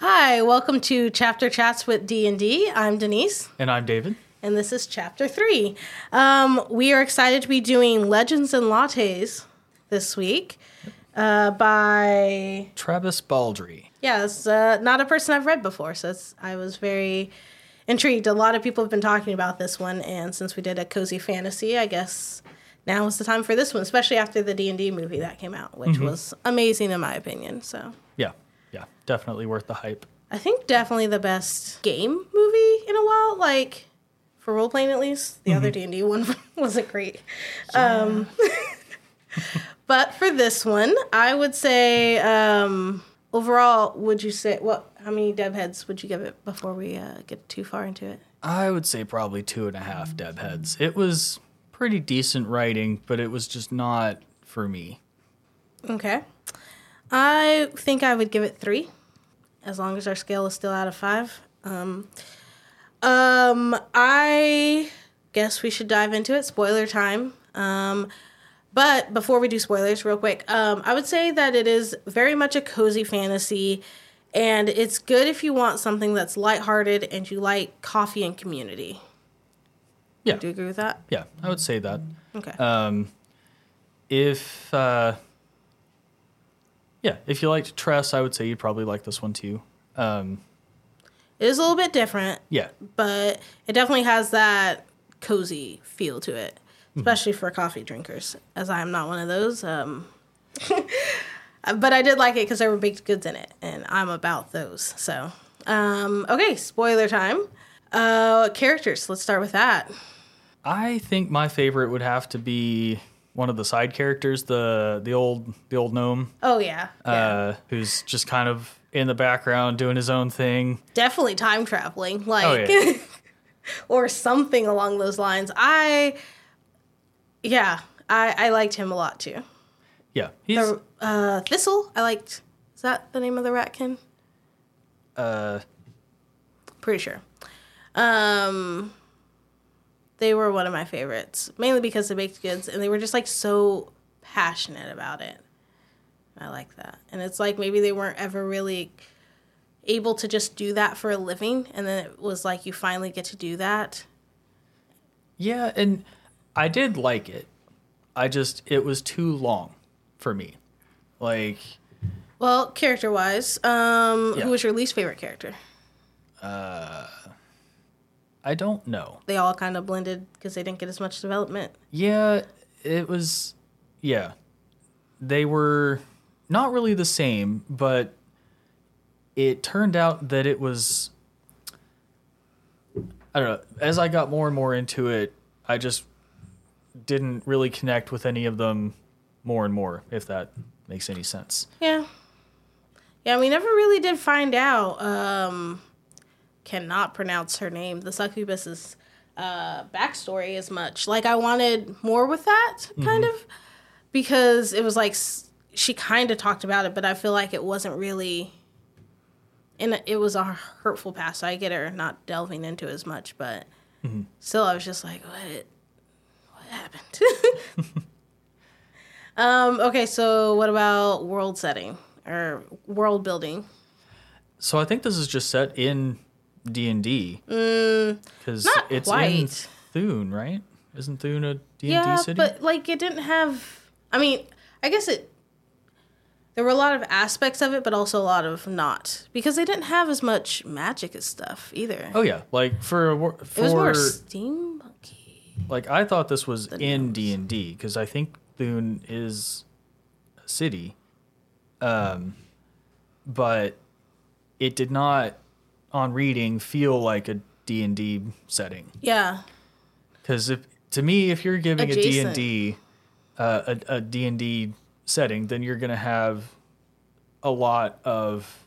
Hi, welcome to Chapter Chats with D&D. I'm Denise, And I'm David. and this is Chapter 3. Um, we are excited to be doing Legends and Lattes this week uh, by... Travis Baldree. Yeah, uh, not a person I've read before, so it's, I was very intrigued. A lot of people have been talking about this one, and since we did a cozy fantasy, I guess now is the time for this one, especially after the D&D movie that came out, which was amazing in my opinion, so... Yeah, yeah, definitely worth the hype. I think definitely the best game movie in a while, like for role playing at least. The other D and D one wasn't great. Um, but for this one, I would say um, overall, would you say what? How many deb heads would you give it before we uh, get too far into it? I would say probably two and a half deb heads. It was pretty decent writing, but it was just not for me. Okay, I think I would give it three, as long as our scale is still out of five. Um, um, I guess we should dive into it. Spoiler time. Um, but before we do spoilers, real quick, um, I would say that it is very much a cozy fantasy, and it's good if you want something that's lighthearted and you like coffee and community. Yeah, Do you agree with that? yeah, I would say that. Okay. Um, if uh, yeah, if you liked Tress, I would say you'd probably like this one too. Um, it is a little bit different, yeah, but it definitely has that cozy feel to it, especially for coffee drinkers, as I am not one of those. Um, but I did like it because there were baked goods in it, and I'm about those. So, um, okay, spoiler time. Uh, characters. Let's start with that. I think my favorite would have to be one of the side characters, the the old the old gnome. Oh yeah, yeah. uh, who's just kind of in the background doing his own thing. definitely time traveling, like Oh, yeah. or something along those lines. I, yeah, I I liked him a lot too. Yeah, he's The uh, Thistle, I liked. Is that the name of the ratkin? uh, Pretty sure. Um, they were one of my favorites, mainly because of baked goods, and they were just like so passionate about it. I like that, and it's like maybe they weren't ever really able to just do that for a living, and then it was like you finally get to do that. yeah, and I did like it. I just it was too long for me. Like Well, character wise, um, Yeah. who was your least favorite character? I don't know. They all kind of blended because they didn't get as much development. Yeah, it was. Yeah, they were not really the same, but it turned out that it was. I don't know. As I got more and more into it, I just didn't really connect with any of them more and more, if that makes any sense. Yeah. Yeah, we never really did find out. Um, cannot pronounce her name. The succubus's uh, backstory as much. Like I wanted more with that kind of because it was like she kind of talked about it, but I feel like it wasn't really. And it was a hurtful past. So I get her not delving into as much, but still, I was just like, what? What happened? um. Okay. So, what about world setting or world building? So I think this is just set in D and D because not it's in. Thune, right? Isn't Thune a D and D Yeah, city? but like it didn't have. I mean, I guess it. There were a lot of aspects of it, but also a lot of not because they didn't have as much magic as stuff either. oh yeah, like for for it was more steampunky. like I thought this was in D and D because I think Thune is a city, um, but it did not on reading feel like a D and D setting Yeah, because if to me if you're giving a D Adjacent. and D uh, a a D and D setting, then you're gonna have a lot of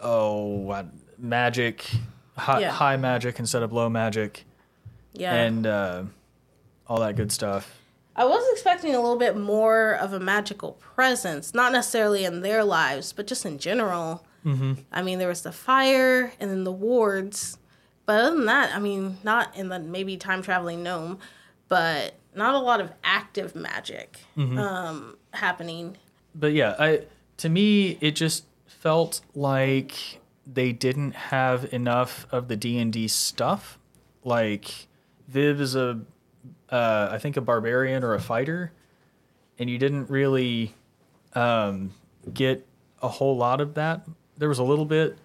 oh magic, high, Yeah. high magic instead of low magic yeah. and uh, all that good stuff. I was expecting a little bit more of a magical presence, not necessarily in their lives, but just in general. Mm-hmm. I mean, there was the fire and then the wards, but other than that, I mean, not in the maybe time traveling gnome, but not a lot of active magic um, happening. But yeah, I to me it just felt like they didn't have enough of the D&D stuff. Like Viv is a uh, I think a barbarian or a fighter and you didn't really um, get a whole lot of that. There was a little bit,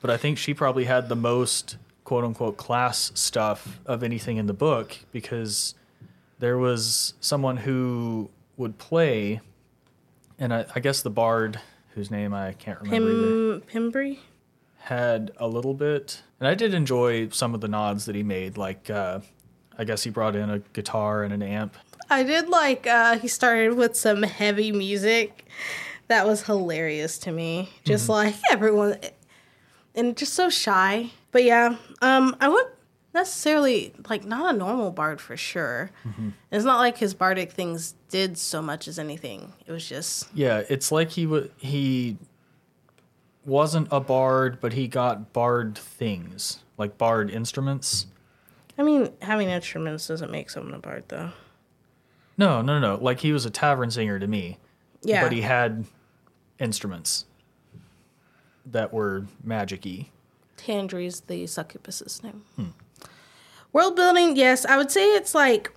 but I think she probably had the most quote unquote class stuff of anything in the book because there was someone who would play, and I, I guess the bard, whose name I can't remember Pim, Pimbry? had a little bit, and I did enjoy some of the nods that he made. Like, uh, I guess he brought in a guitar and an amp. I did like uh he started with some heavy music. That was hilarious to me. Just like everyone and just so shy. But yeah, um I wouldn't necessarily like not a normal bard for sure. It's not like his bardic things did so much as anything. It was just Yeah, it's like he wa he wasn't a bard, but he got bard things like bard instruments. I mean, having instruments doesn't make someone a bard though. No, no, no. Like he was a tavern singer to me. Yeah. But he had instruments that were magic-y. Tandri's the succubus's name. Hmm. World building, yes, I would say it's like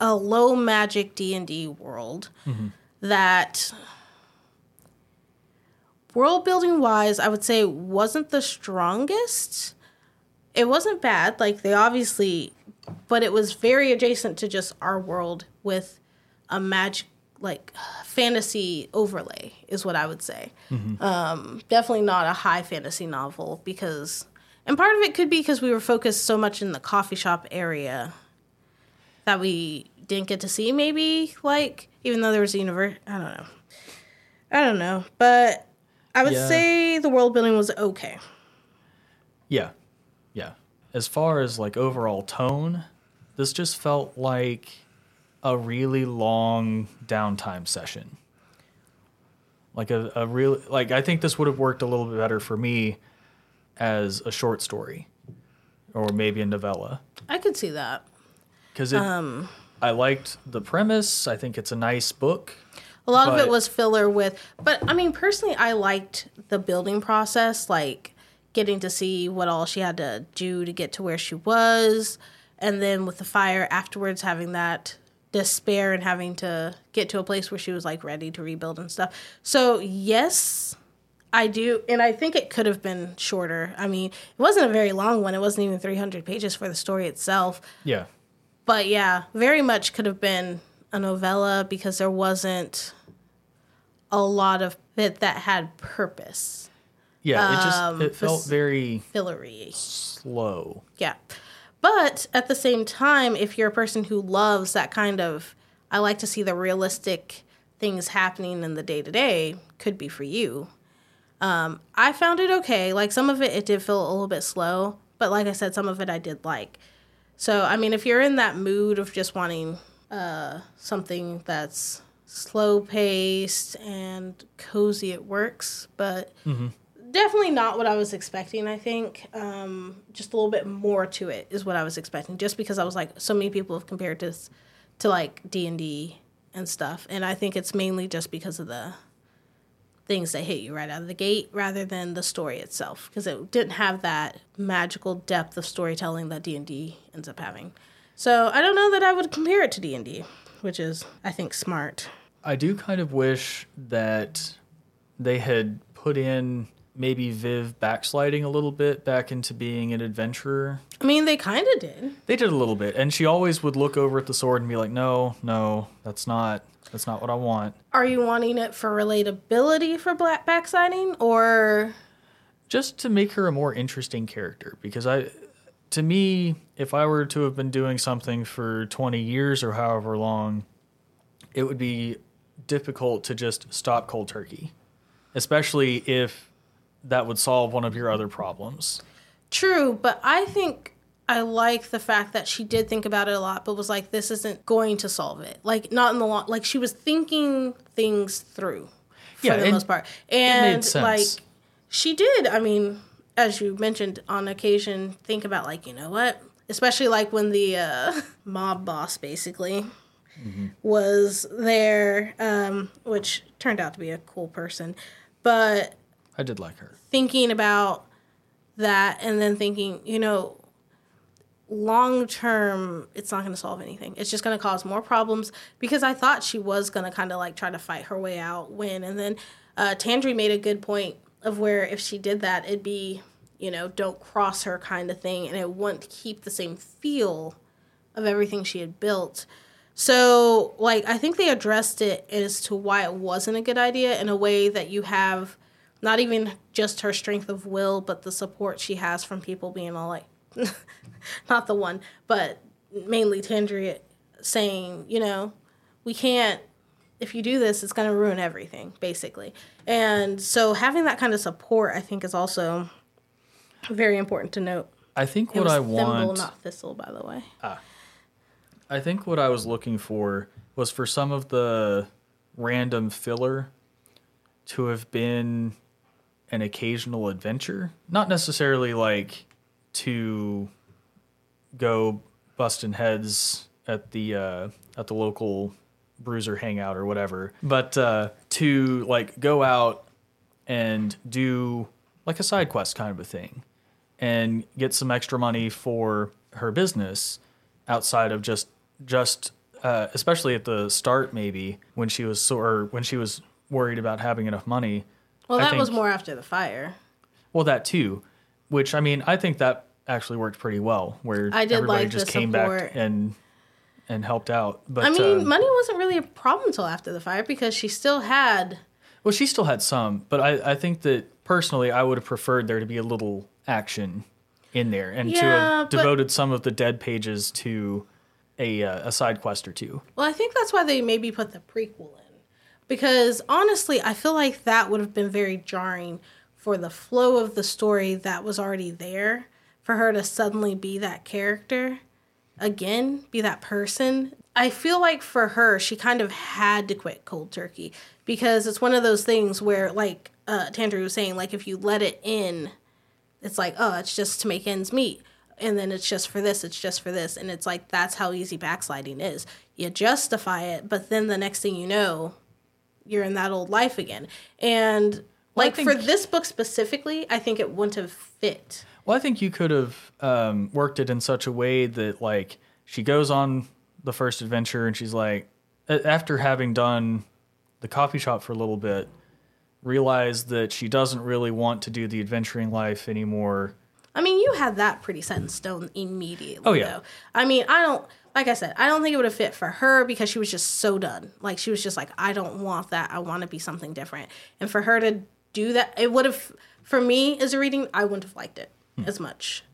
a low magic D and D world mm-hmm. that world building wise, I would say wasn't the strongest. It wasn't bad, like they obviously, but it was very adjacent to just our world with a magic like fantasy overlay is what I would say. Um, definitely not a high fantasy novel because, and part of it could be because we were focused so much in the coffee shop area that we didn't get to see. Maybe like even though there was a universe, I don't know. I don't know, but I would Yeah. say the world building was okay. Yeah. Yeah. As far as like overall tone, this just felt like a really long downtime session. Like a, a real like I think this would have worked a little bit better for me as a short story or maybe a novella I could see that. because it um, I liked the premise. I think it's a nice book. A lot of it was filler with, but I mean, personally, I liked the building process, like getting to see what all she had to do to get to where she was. And then with the fire afterwards, having that despair and having to get to a place where she was like ready to rebuild and stuff. So, yes, I do. And I think it could have been shorter. I mean, it wasn't a very long one, it wasn't even 300 pages for the story itself. Yeah. But yeah, very much could have been a novella because there wasn't a lot of it that had purpose. Yeah, it just Um, it felt very Fillery. slow. Yeah. But at the same time, if you're a person who loves that kind of, I like to see the realistic things happening in the day to day, could be for you. Um, I found it okay. Like some of it, it did feel a little bit slow, but like I said, some of it I did like. So I mean, if you're in that mood of just wanting uh, something that's slow paced and cozy, it works. But definitely not what I was expecting. I think um, just a little bit more to it is what I was expecting. Just because I was like, so many people have compared this to like D and D and stuff, and I think it's mainly just because of the things that hit you right out of the gate rather than the story itself because it didn't have that magical depth of storytelling that D&D ends up having. So, I don't know that I would compare it to D&D, which is I think smart. I do kind of wish that they had put in maybe Viv backsliding a little bit back into being an adventurer. I mean, they kind of did. They did a little bit, and she always would look over at the sword and be like, "No, no, that's not that's not what I want." Are you wanting it for relatability for black backsiding or Just to make her a more interesting character because I to me, if I were to have been doing something for 20 years or however long, it would be difficult to just stop cold turkey, especially if that would solve one of your other problems. True, but I think I like the fact that she did think about it a lot, but was like, this isn't going to solve it. Like, not in the long, like, she was thinking things through for Yeah, the and most part. And, like, she did, I mean, as you mentioned, on occasion, think about, like, you know what? Especially, like, when the uh, mob boss basically was there, um, which turned out to be a cool person. But I did like her. thinking about that and then thinking, you know, long term, it's not going to solve anything. It's just going to cause more problems because I thought she was going to kind of like try to fight her way out, win. And then uh, Tandri made a good point of where if she did that, it'd be, you know, don't cross her kind of thing and it wouldn't keep the same feel of everything she had built. So, like, I think they addressed it as to why it wasn't a good idea in a way that you have not even just her strength of will, but the support she has from people being all like, not the one, but mainly Tandria saying, you know, we can't, if you do this, it's going to ruin everything, basically. And so having that kind of support, I think, is also very important to note. I think It what was I Thimble, want, not Thistle, by the way. Ah. I think what I was looking for was for some of the random filler to have been an occasional adventure, not necessarily like to go busting heads at the uh, at the local bruiser hangout or whatever, but uh, to like go out and do like a side quest kind of a thing and get some extra money for her business outside of just just uh, especially at the start maybe when she was so or when she was worried about having enough money Well, that was more after the fire. well that too which i mean i think that actually worked pretty well where I did everybody like just the came support. back and and helped out but I mean, uh, money wasn't really a problem until after the fire because she still had. well she still had some but i i think that personally i would have preferred there to be a little action in there and to have devoted some of the dead pages to a uh, a side quest or two Well, I think that's why they maybe put the prequel in. Because honestly, I feel like that would have been very jarring for the flow of the story that was already there for her to suddenly be that character again, be that person. I feel like for her, she kind of had to quit cold turkey because it's one of those things where, like uh, was saying, like if you let it in, it's like, oh, it's just to make ends meet. And then it's just for this, it's just for this. And it's like, that's how easy backsliding is. You justify it, but then the next thing you know, you're in that old life again. And Well, like for this book specifically, I think it wouldn't have fit. Well, I think you could have um, worked it in such a way that, like, she goes on the first adventure and she's like, after having done the coffee shop for a little bit, realized that she doesn't really want to do the adventuring life anymore. I mean, you had that pretty set in stone immediately. Oh, yeah. Though. I mean, I don't. Like I said, I don't think it would have fit for her because she was just so done. Like she was just like, I don't want that. I want to be something different. And for her to do that, it would have. For me as a reading, I wouldn't have liked it as much.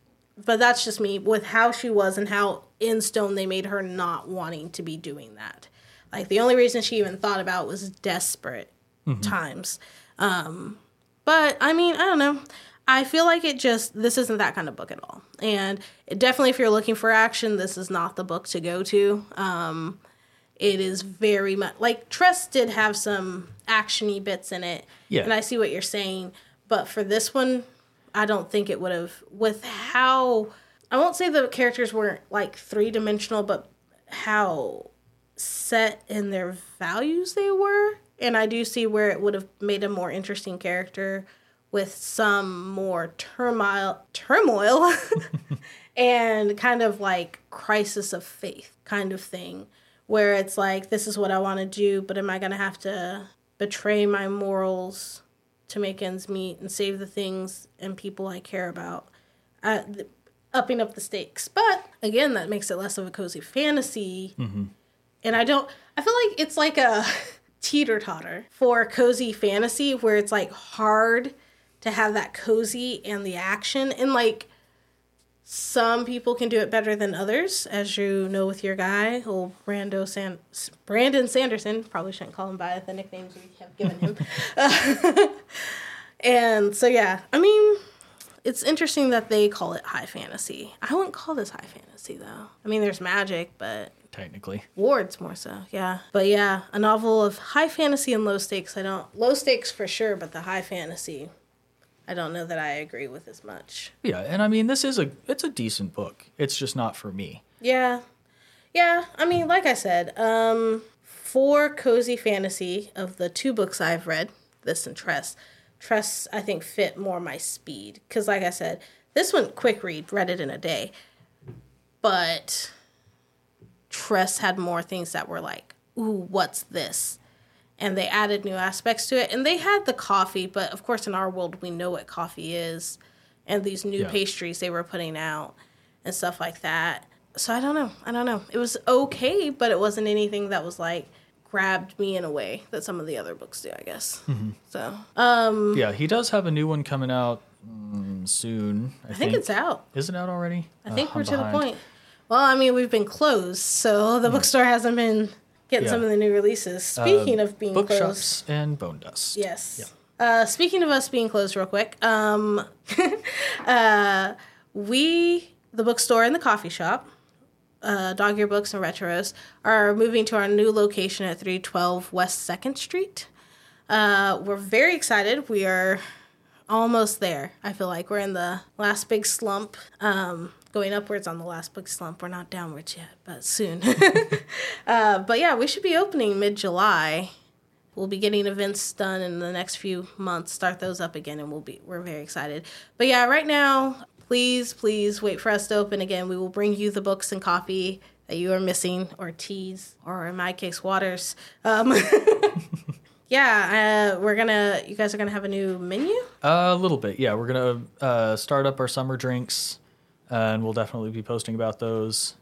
But that's just me with how she was and how in stone they made her not wanting to be doing that. Like the only reason she even thought about was desperate times. Um, but I mean, I don't know. I feel like it just this isn't that kind of book at all. And it definitely if you're looking for action, this is not the book to go to. Um it is very much like Tress did have some actiony bits in it. Yeah. And I see what you're saying, but for this one, I don't think it would have with how I won't say the characters weren't like three-dimensional, but how set in their values they were. And I do see where it would have made a more interesting character with some more turmoil turmoil and kind of like crisis of faith kind of thing where it's like this is what I want to do, but am I going to have to betray my morals to make ends meet and save the things and people I care about? Uh, upping up the stakes. But again, that makes it less of a cozy fantasy and I don't. I feel like it's like a teeter totter for cozy fantasy where it's like hard to have that cozy and the action and like some people can do it better than others, as you know with your guy, old Brando San Brandon Sanderson. Probably shouldn't call him by the nicknames we have given him. and so yeah, I mean, it's interesting that they call it high fantasy. I wouldn't call this high fantasy though. I mean, there's magic, but Technically, Wards more so, yeah. But yeah, a novel of high fantasy and low stakes. I don't low stakes for sure, but the high fantasy, I don't know that I agree with as much. yeah. And I mean, this is a it's a decent book. It's just not for me. Yeah, yeah. I mean, like I said, um, for cozy fantasy of the two books I've read, this and Tress, Tress, I think, fit more my speed. Because, like I said, this one, quick read, read it in a day. But Tress had more things that were like, ooh, what's this? And they added new aspects to it. And they had the coffee, but of course, in our world, we know what coffee is and these new yeah. pastries they were putting out and stuff like that. So I don't know. I don't know. It was okay, but it wasn't anything that was like grabbed me in a way that some of the other books do, I guess. Mm-hmm. So, um, yeah, he does have a new one coming out mm, soon. I, I think. think. it's out. Is it out already? I think we're I'm to the point. Well, I mean, we've been closed, so the mm. bookstore hasn't been getting yeah. some of the new releases. Speaking uh, of being bookshops closed, and Bone Dust. Yes. Yeah. Uh, speaking of us being closed, real quick, um, uh, we the bookstore and the coffee shop, uh, Dog Ear Books and Retros, are moving to our new location at 312 West Second Street. Uh, we're very excited. We are almost there. I feel like we're in the last big slump. Um, going upwards on the last book slump. We're not downwards yet, but soon. uh, but yeah, we should be opening mid July we'll be getting events done in the next few months. Start those up again and we'll be we're very excited. But yeah right now please please wait for us to open again. We will bring you the books and coffee that you are missing or teas or in my case waters. Um, yeah uh, we're gonna you guys are gonna have a new menu? Uh, a little bit yeah. We're gonna uh, start up our summer drinks and we'll definitely be posting about those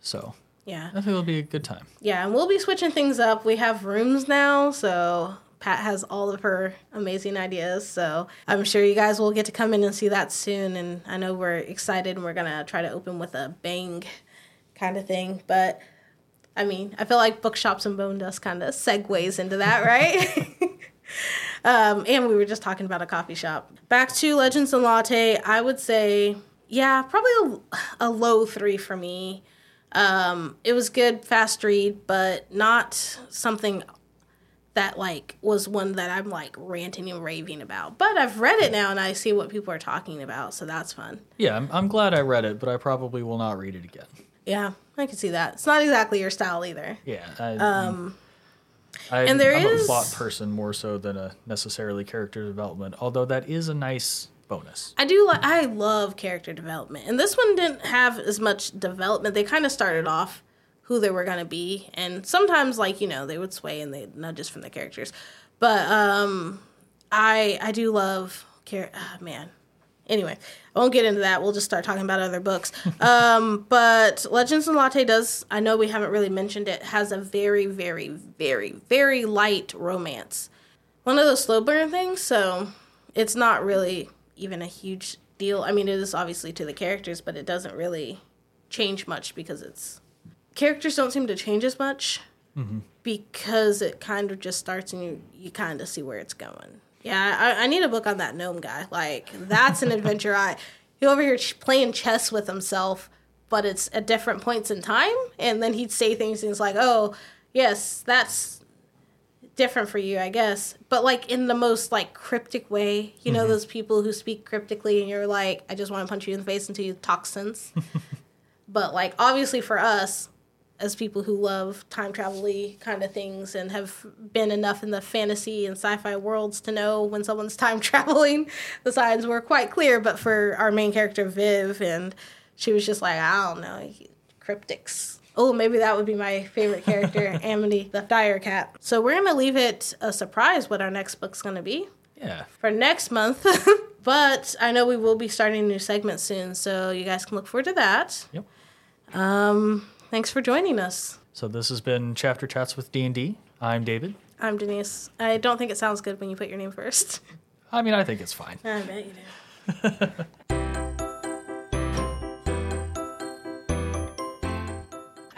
so yeah. I think it'll be a good time. Yeah, and we'll be switching things up. We have rooms now, so Pat has all of her amazing ideas. So I'm sure you guys will get to come in and see that soon. And I know we're excited and we're going to try to open with a bang kind of thing. But I mean, I feel like bookshops and bone dust kind of segues into that, right? um, and we were just talking about a coffee shop. Back to Legends and Latte, I would say, yeah, probably a, a low three for me. Um, it was good, fast read, but not something that like was one that I'm like ranting and raving about. But I've read it now and I see what people are talking about, so that's fun. Yeah, I'm, I'm glad I read it, but I probably will not read it again. Yeah, I can see that. It's not exactly your style either. Yeah. I, um, I, and there I'm is... a plot person more so than a necessarily character development. Although that is a nice bonus. I do like I love character development. And this one didn't have as much development. They kind of started off who they were going to be and sometimes like, you know, they would sway and they nudges from the characters. But um I I do love care oh, man. Anyway, I won't get into that. We'll just start talking about other books. um, but Legends and Latte does, I know we haven't really mentioned it, has a very, very, very, very light romance. One of those slow burn things, so it's not really even a huge deal. I mean, it is obviously to the characters, but it doesn't really change much because it's characters don't seem to change as much mm-hmm. because it kind of just starts and you you kind of see where it's going. Yeah, I, I need a book on that gnome guy. Like that's an adventure. I he over here playing chess with himself, but it's at different points in time, and then he'd say things and it's like, oh yes, that's different for you, I guess. But like in the most like cryptic way, you know, mm-hmm. those people who speak cryptically and you're like, I just want to punch you in the face until you talk sense. but like obviously for us, as people who love time travel kind of things and have been enough in the fantasy and sci-fi worlds to know when someone's time traveling, the signs were quite clear. But for our main character Viv, and she was just like, I don't know, cryptics Oh, maybe that would be my favorite character, Amity the Dire Cat. So we're gonna leave it a surprise what our next book's gonna be. Yeah. For next month. but I know we will be starting a new segment soon, so you guys can look forward to that. Yep. Um, thanks for joining us. So this has been Chapter Chats with D&D. I'm David. I'm Denise. I don't think it sounds good when you put your name first. I mean, I think it's fine. I bet you do.